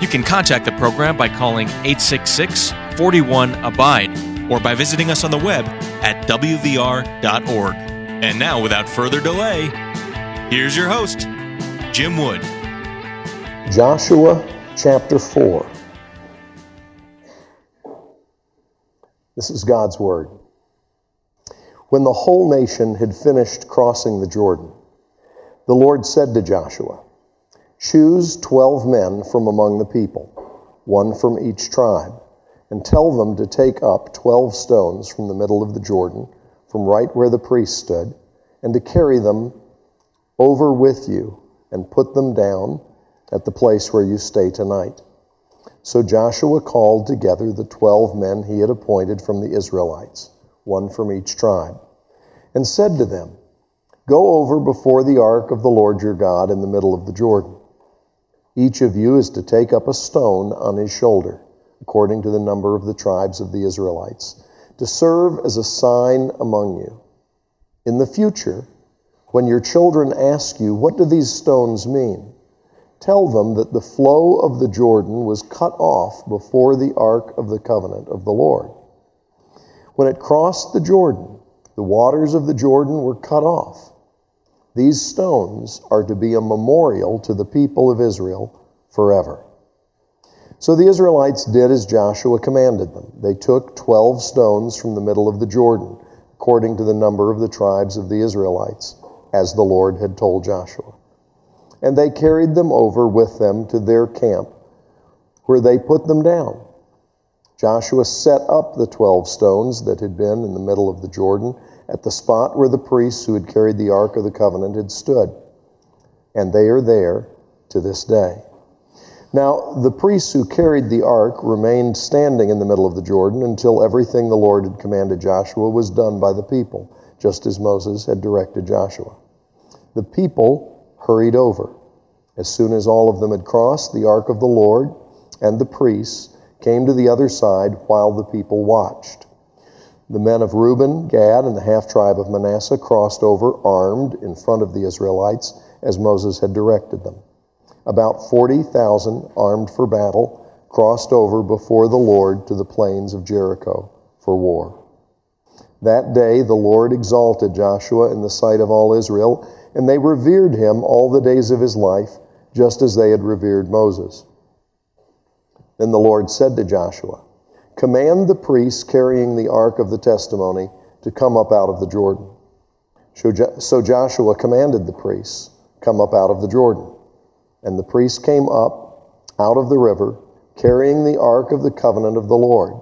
You can contact the program by calling 866 41 Abide or by visiting us on the web at WVR.org. And now, without further delay, here's your host, Jim Wood. Joshua chapter 4. This is God's Word. When the whole nation had finished crossing the Jordan, the Lord said to Joshua, Choose twelve men from among the people, one from each tribe, and tell them to take up twelve stones from the middle of the Jordan, from right where the priest stood, and to carry them over with you and put them down at the place where you stay tonight. So Joshua called together the twelve men he had appointed from the Israelites one from each tribe, and said to them, Go over before the ark of the Lord your God in the middle of the Jordan. Each of you is to take up a stone on his shoulder, according to the number of the tribes of the Israelites, to serve as a sign among you. In the future, when your children ask you, What do these stones mean? Tell them that the flow of the Jordan was cut off before the ark of the covenant of the Lord when it crossed the Jordan, the waters of the Jordan were cut off. These stones are to be a memorial to the people of Israel forever. So the Israelites did as Joshua commanded them. They took 12 stones from the middle of the Jordan, according to the number of the tribes of the Israelites, as the Lord had told Joshua. And they carried them over with them to their camp, where they put them down. Joshua set up the twelve stones that had been in the middle of the Jordan at the spot where the priests who had carried the Ark of the Covenant had stood. And they are there to this day. Now, the priests who carried the ark remained standing in the middle of the Jordan until everything the Lord had commanded Joshua was done by the people, just as Moses had directed Joshua. The people hurried over. As soon as all of them had crossed, the ark of the Lord and the priests came to the other side while the people watched. The men of Reuben, Gad, and the half tribe of Manasseh crossed over armed in front of the Israelites as Moses had directed them. About 40,000 armed for battle crossed over before the Lord to the plains of Jericho for war. That day the Lord exalted Joshua in the sight of all Israel, and they revered him all the days of his life, just as they had revered Moses. Then the Lord said to Joshua, Command the priests carrying the ark of the testimony to come up out of the Jordan. So Joshua commanded the priests, Come up out of the Jordan. And the priests came up out of the river, carrying the ark of the covenant of the Lord.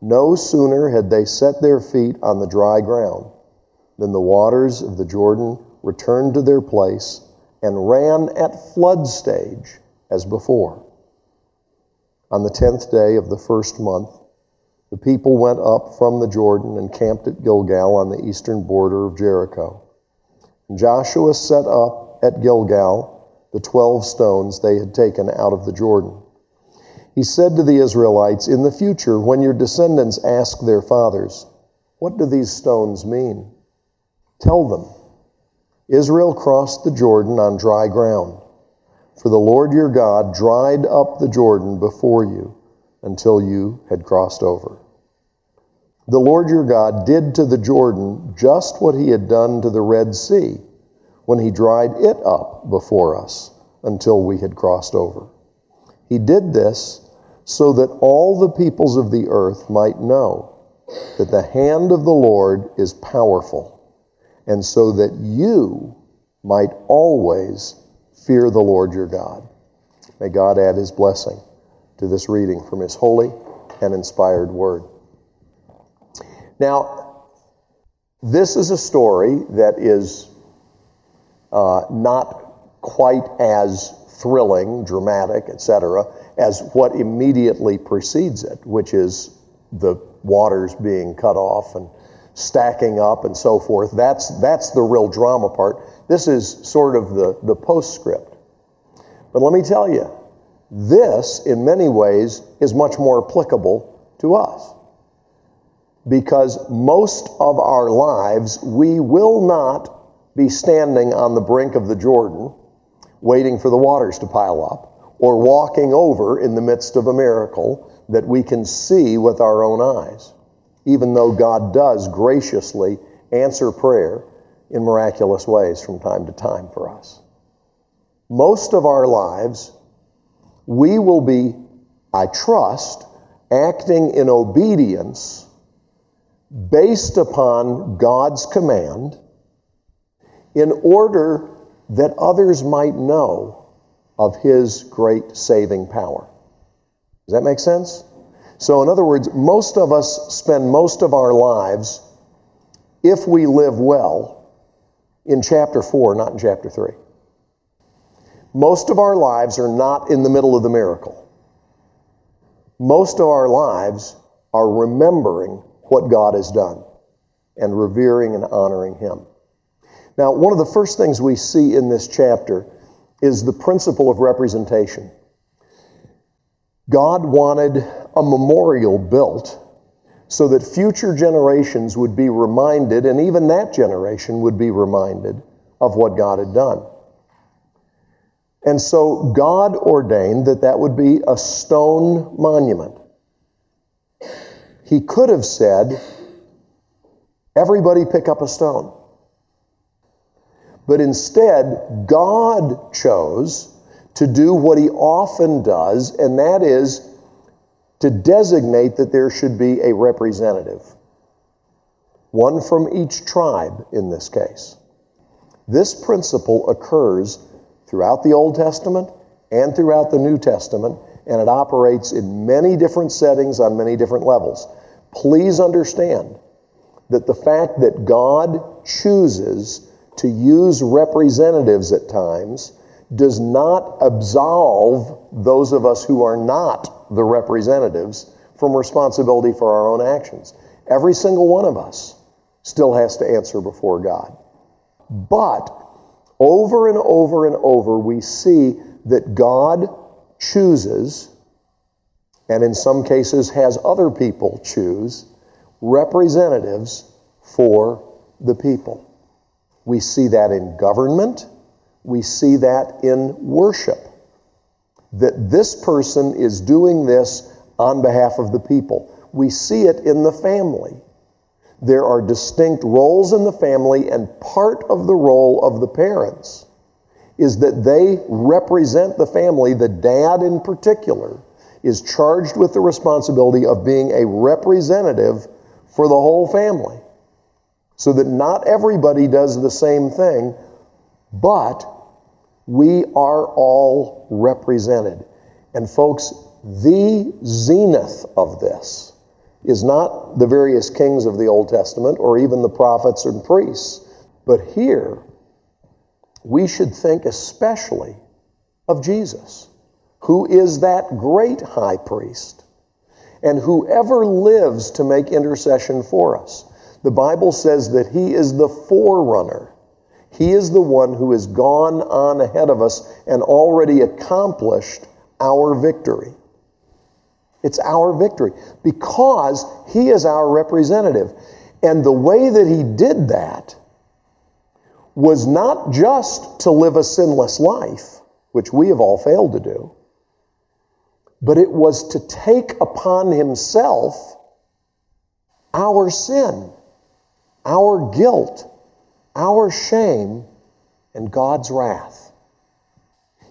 No sooner had they set their feet on the dry ground than the waters of the Jordan returned to their place and ran at flood stage as before. On the tenth day of the first month, the people went up from the Jordan and camped at Gilgal on the eastern border of Jericho. And Joshua set up at Gilgal the twelve stones they had taken out of the Jordan. He said to the Israelites, In the future, when your descendants ask their fathers, What do these stones mean? Tell them, Israel crossed the Jordan on dry ground. For the Lord your God dried up the Jordan before you until you had crossed over. The Lord your God did to the Jordan just what he had done to the Red Sea when he dried it up before us until we had crossed over. He did this so that all the peoples of the earth might know that the hand of the Lord is powerful, and so that you might always Fear the Lord your God. May God add his blessing to this reading from his holy and inspired word. Now, this is a story that is uh, not quite as thrilling, dramatic, etc., as what immediately precedes it, which is the waters being cut off and stacking up and so forth. That's, that's the real drama part. This is sort of the, the postscript. But let me tell you, this, in many ways, is much more applicable to us. Because most of our lives, we will not be standing on the brink of the Jordan waiting for the waters to pile up or walking over in the midst of a miracle that we can see with our own eyes even though God does graciously answer prayer in miraculous ways from time to time for us. Most of our lives, we will be, I trust, acting in obedience based upon God's command in order that others might know of His great saving power. Does that make sense? So, in other words, most of us spend most of our lives, if we live well, in chapter 4, not in chapter 3. Most of our lives are not in the middle of the miracle. Most of our lives are remembering what God has done and revering and honoring Him. Now, one of the first things we see in this chapter is the principle of representation. God wanted a memorial built so that future generations would be reminded, and even that generation would be reminded of what God had done. And so God ordained that that would be a stone monument. He could have said, everybody pick up a stone. But instead, God chose to do what he often does, and that is to designate that there should be a representative, one from each tribe in this case. This principle occurs throughout the Old Testament and throughout the New Testament, and it operates in many different settings on many different levels. Please understand that the fact that God chooses to use representatives at times does not absolve those of us who are not the representatives from responsibility for our own actions. Every single one of us still has to answer before God. But over and over and over, we see that God chooses, and in some cases has other people choose, representatives for the people. We see that in government we see that in worship. That this person is doing this on behalf of the people. We see it in the family. There are distinct roles in the family, and part of the role of the parents is that they represent the family. The dad, in particular, is charged with the responsibility of being a representative for the whole family. So that not everybody does the same thing, but we are all represented. And folks, the zenith of this is not the various kings of the Old Testament or even the prophets and priests, but here we should think especially of Jesus, who is that great high priest and whoever lives to make intercession for us. The Bible says that he is the forerunner he is the one who has gone on ahead of us and already accomplished our victory. It's our victory because He is our representative. And the way that He did that was not just to live a sinless life, which we have all failed to do, but it was to take upon Himself our sin, our guilt our shame and God's wrath.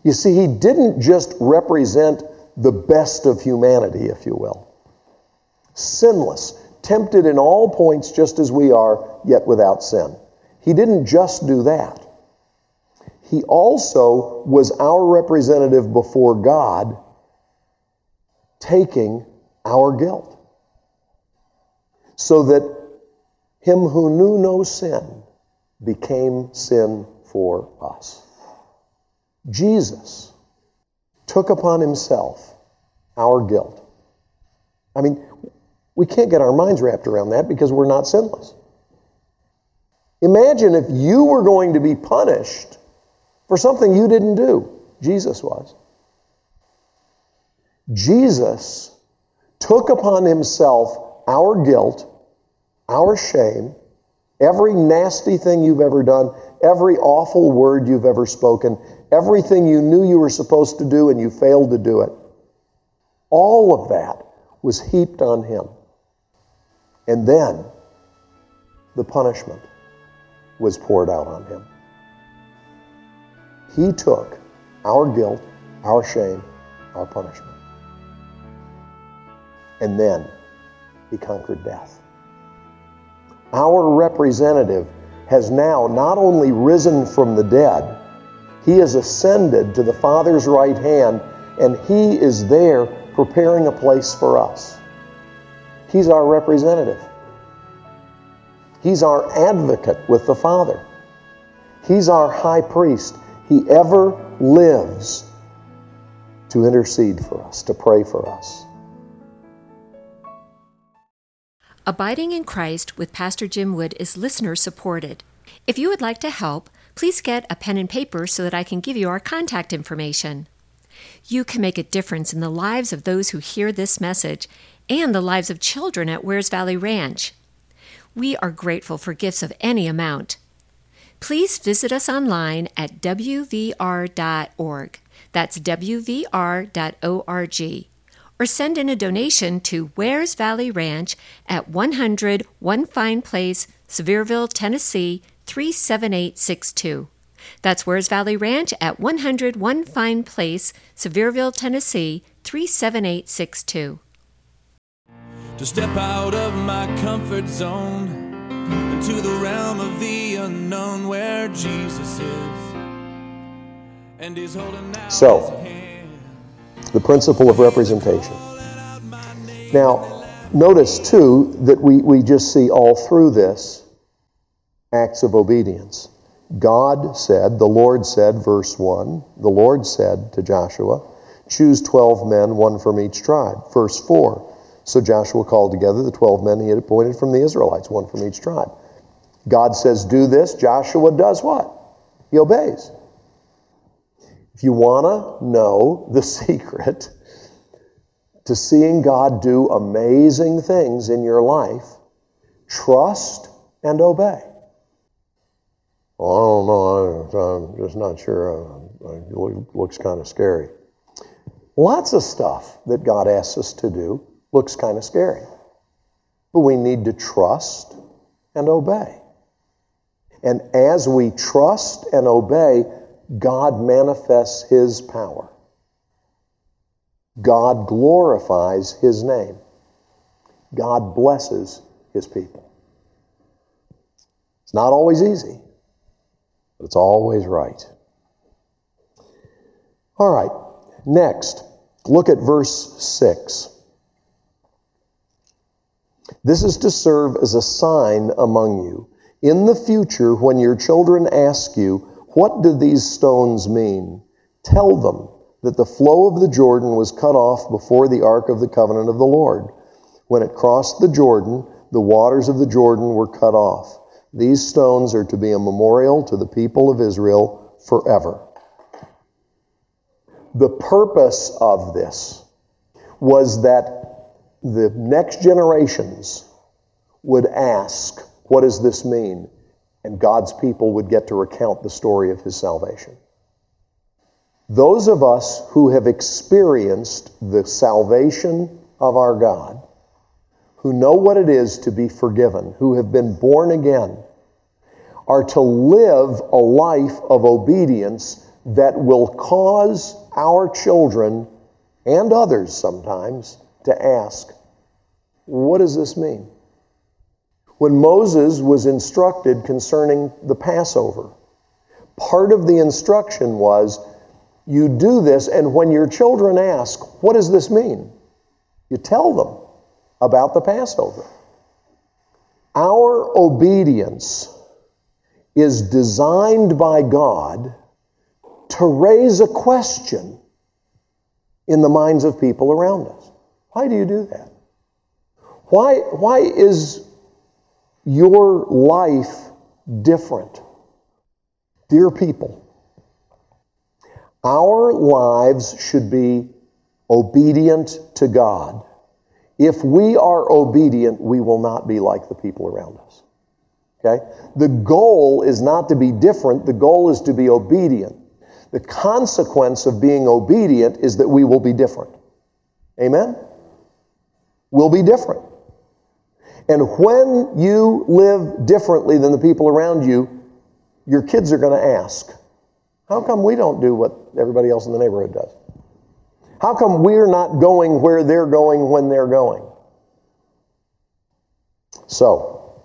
You see, he didn't just represent the best of humanity, if you will. Sinless, tempted in all points just as we are, yet without sin. He didn't just do that. He also was our representative before God, taking our guilt. So that him who knew no sin became sin for us. Jesus took upon himself our guilt. I mean, we can't get our minds wrapped around that because we're not sinless. Imagine if you were going to be punished for something you didn't do. Jesus was. Jesus took upon himself our guilt, our shame, every nasty thing you've ever done, every awful word you've ever spoken, everything you knew you were supposed to do and you failed to do it. All of that was heaped on him. And then the punishment was poured out on him. He took our guilt, our shame, our punishment. And then he conquered death. Our representative has now not only risen from the dead, he has ascended to the Father's right hand, and he is there preparing a place for us. He's our representative. He's our advocate with the Father. He's our high priest. He ever lives to intercede for us, to pray for us. Abiding in Christ with Pastor Jim Wood is listener supported. If you would like to help, please get a pen and paper so that I can give you our contact information. You can make a difference in the lives of those who hear this message and the lives of children at Wears Valley Ranch. We are grateful for gifts of any amount. Please visit us online at wvr.org. That's wvr.org. Or send in a donation to Wears Valley Ranch at 100 One Fine Place, Sevierville, Tennessee 37862. That's Wears Valley Ranch at 100 One Fine Place, Sevierville, Tennessee 37862 to step out of my comfort zone into the realm of the unknown where Jesus is and he's holding out So, the principle of representation. Now, notice too that we, we just see all through this acts of obedience. God said, the Lord said, verse 1, the Lord said to Joshua, choose 12 men, one from each tribe. Verse 4, so Joshua called together the 12 men he had appointed from the Israelites, one from each tribe. God says, Do this. Joshua does what? He obeys. If you want to know the secret to seeing God do amazing things in your life, trust and obey. Well, I don't know. I'm just not sure. It looks kind of scary. Lots of stuff that God asks us to do looks kind of scary. But we need to trust and obey. And as we trust and obey, God manifests His power. God glorifies His name. God blesses His people. It's not always easy, but it's always right. All right, next, look at verse 6. This is to serve as a sign among you. In the future, when your children ask you, What do these stones mean? Tell them that the flow of the Jordan was cut off before the ark of the covenant of the Lord. When it crossed the Jordan, the waters of the Jordan were cut off. These stones are to be a memorial to the people of Israel forever. The purpose of this was that the next generations would ask, What does this mean? And God's people would get to recount the story of his salvation. Those of us who have experienced the salvation of our God, who know what it is to be forgiven, who have been born again, are to live a life of obedience that will cause our children and others sometimes to ask, what does this mean? When Moses was instructed concerning the Passover, part of the instruction was you do this, and when your children ask, What does this mean? you tell them about the Passover. Our obedience is designed by God to raise a question in the minds of people around us. Why do you do that? Why, why is your life different? Dear people, our lives should be obedient to God. If we are obedient, we will not be like the people around us. Okay? The goal is not to be different, the goal is to be obedient. The consequence of being obedient is that we will be different. Amen? We'll be different. And when you live differently than the people around you, your kids are going to ask, How come we don't do what everybody else in the neighborhood does? How come we're not going where they're going when they're going? So,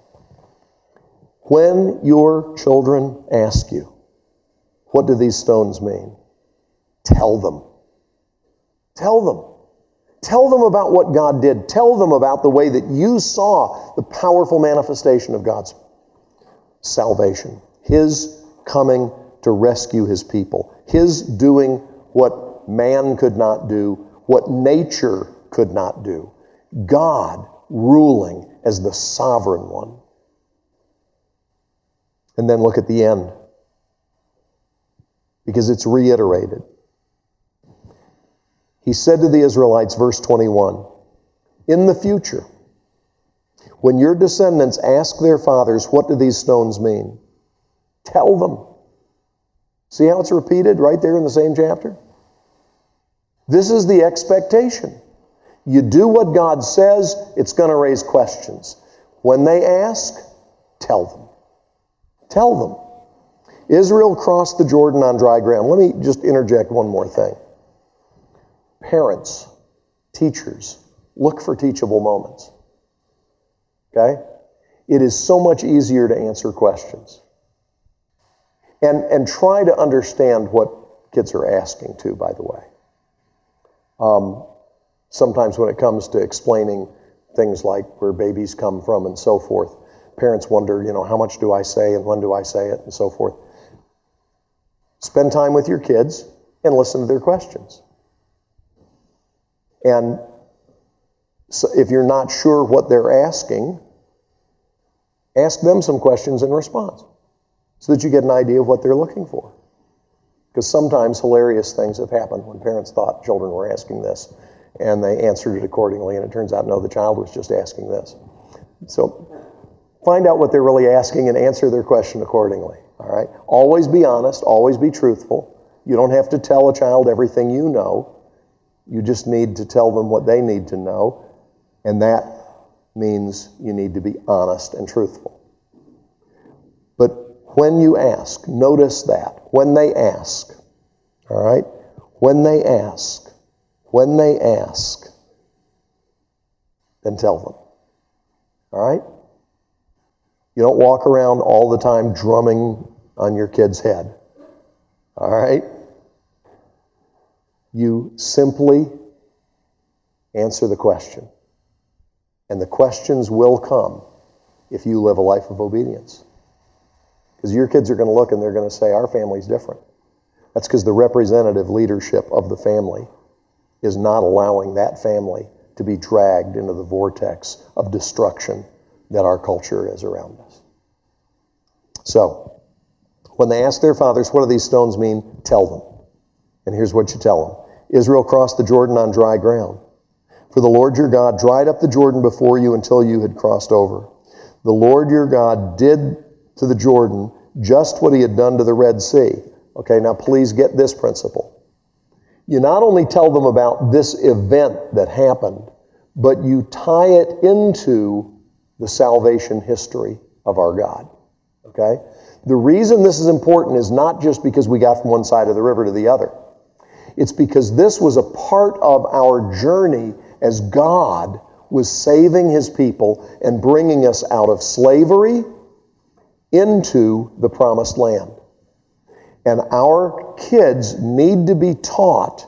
when your children ask you, what do these stones mean? Tell them. Tell them. Tell them about what God did. Tell them about the way that you saw the powerful manifestation of God's salvation, His coming to rescue His people, His doing what man could not do, what nature could not do. God ruling as the sovereign one. And then look at the end, because it's reiterated. He said to the Israelites, verse 21, In the future, when your descendants ask their fathers, What do these stones mean? Tell them. See how it's repeated right there in the same chapter? This is the expectation. You do what God says, it's going to raise questions. When they ask, tell them. Tell them. Israel crossed the Jordan on dry ground. Let me just interject one more thing. Parents, teachers, look for teachable moments. Okay? It is so much easier to answer questions. And, and try to understand what kids are asking too, by the way. Um, sometimes when it comes to explaining things like where babies come from and so forth, parents wonder, you know, how much do I say and when do I say it and so forth. Spend time with your kids and listen to their questions. And so if you're not sure what they're asking, ask them some questions in response so that you get an idea of what they're looking for. Because sometimes hilarious things have happened when parents thought children were asking this and they answered it accordingly, and it turns out no, the child was just asking this. So find out what they're really asking and answer their question accordingly. All right? Always be honest, always be truthful. You don't have to tell a child everything you know. You just need to tell them what they need to know, and that means you need to be honest and truthful. But when you ask, notice that. When they ask, all right? When they ask, when they ask, then tell them. All right? You don't walk around all the time drumming on your kid's head. All right? You simply answer the question. And the questions will come if you live a life of obedience. Because your kids are going to look and they're going to say, Our family's different. That's because the representative leadership of the family is not allowing that family to be dragged into the vortex of destruction that our culture is around us. So, when they ask their fathers, What do these stones mean? Tell them. And here's what you tell them Israel crossed the Jordan on dry ground. For the Lord your God dried up the Jordan before you until you had crossed over. The Lord your God did to the Jordan just what he had done to the Red Sea. Okay, now please get this principle. You not only tell them about this event that happened, but you tie it into the salvation history of our God. Okay? The reason this is important is not just because we got from one side of the river to the other. It's because this was a part of our journey as God was saving his people and bringing us out of slavery into the promised land. And our kids need to be taught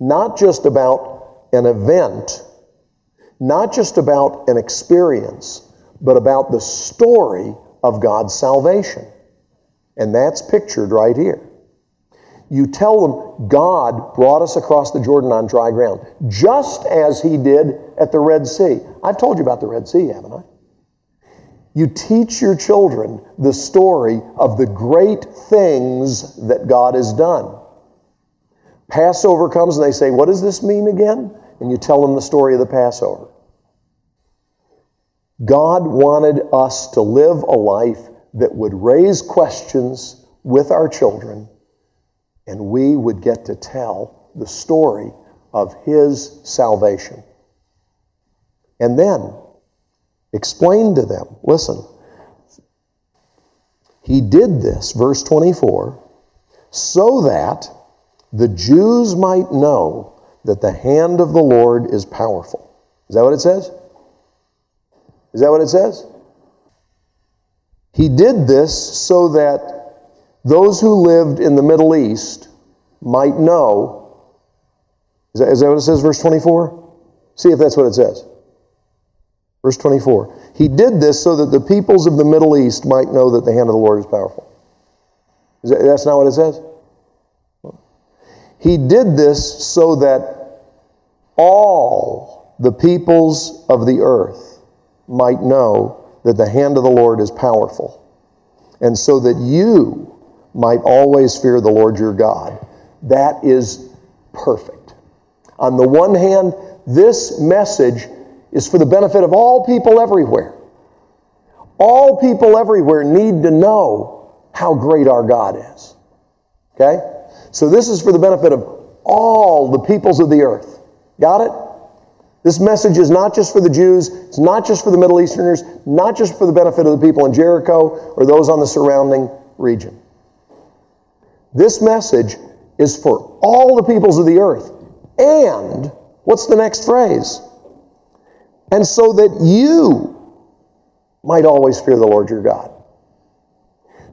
not just about an event, not just about an experience, but about the story of God's salvation. And that's pictured right here. You tell them God brought us across the Jordan on dry ground, just as He did at the Red Sea. I've told you about the Red Sea, haven't I? You teach your children the story of the great things that God has done. Passover comes and they say, What does this mean again? And you tell them the story of the Passover. God wanted us to live a life that would raise questions with our children, and we would get to tell the story of His salvation. And then explain to them listen, He did this, verse 24, so that the Jews might know that the hand of the Lord is powerful. Is that what it says? Is that what it says? He did this so that those who lived in the Middle East might know. Is that, is that what it says, verse 24? See if that's what it says. Verse 24. He did this so that the peoples of the Middle East might know that the hand of the Lord is powerful. Is that, that's not what it says? He did this so that all the peoples of the earth might know that the hand of the Lord is powerful, and so that you might always fear the Lord your God. That is perfect. On the one hand, this message is for the benefit of all people everywhere. All people everywhere need to know how great our God is. Okay? So this is for the benefit of all the peoples of the earth. Got it? This message is not just for the Jews, it's not just for the Middle Easterners, not just for the benefit of the people in Jericho or those on the surrounding region. This message is for all the peoples of the earth. And, what's the next phrase? And so that you might always fear the Lord your God.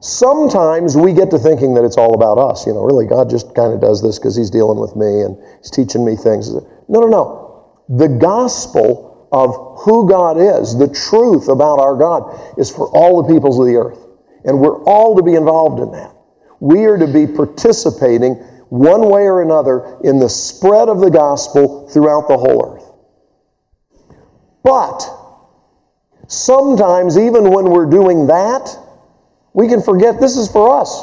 Sometimes we get to thinking that it's all about us. You know, really, God just kind of does this because He's dealing with me and He's teaching me things. No, no, no. The gospel of who God is, the truth about our God, is for all the peoples of the earth. And we're all to be involved in that. We are to be participating one way or another in the spread of the gospel throughout the whole earth. But sometimes, even when we're doing that, we can forget this is for us.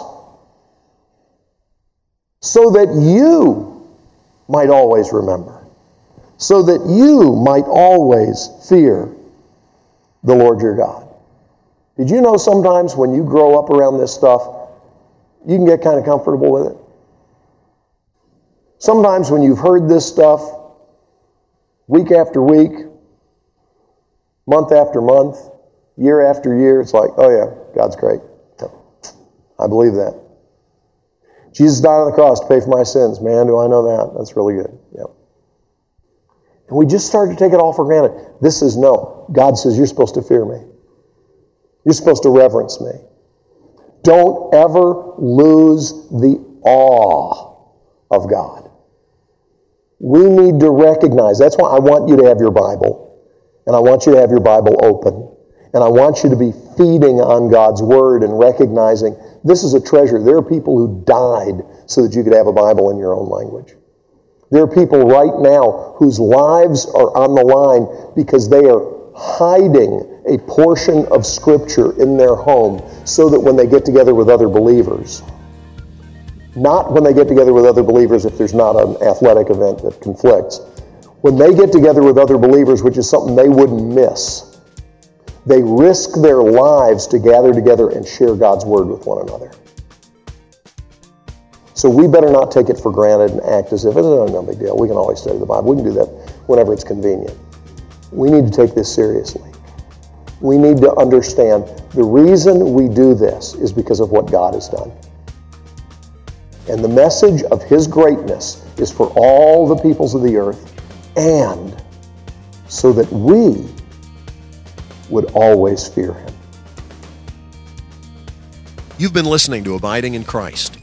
So that you might always remember. So that you might always fear the Lord your God. Did you know sometimes when you grow up around this stuff, you can get kind of comfortable with it? Sometimes when you've heard this stuff week after week, month after month, year after year, it's like, oh yeah, God's great. I believe that. Jesus died on the cross to pay for my sins. Man, do I know that. That's really good. Yep. And we just start to take it all for granted. This is no. God says you're supposed to fear me. You're supposed to reverence me. Don't ever lose the awe of God. We need to recognize. That's why I want you to have your Bible. And I want you to have your Bible open. And I want you to be feeding on God's Word and recognizing this is a treasure. There are people who died so that you could have a Bible in your own language. There are people right now whose lives are on the line because they are hiding a portion of Scripture in their home so that when they get together with other believers, not when they get together with other believers if there's not an athletic event that conflicts, when they get together with other believers, which is something they wouldn't miss, they risk their lives to gather together and share God's word with one another. So we better not take it for granted and act as if it's no, no big deal. We can always study the Bible. We can do that whenever it's convenient. We need to take this seriously. We need to understand the reason we do this is because of what God has done. And the message of His greatness is for all the peoples of the earth and so that we would always fear him. You've been listening to Abiding in Christ.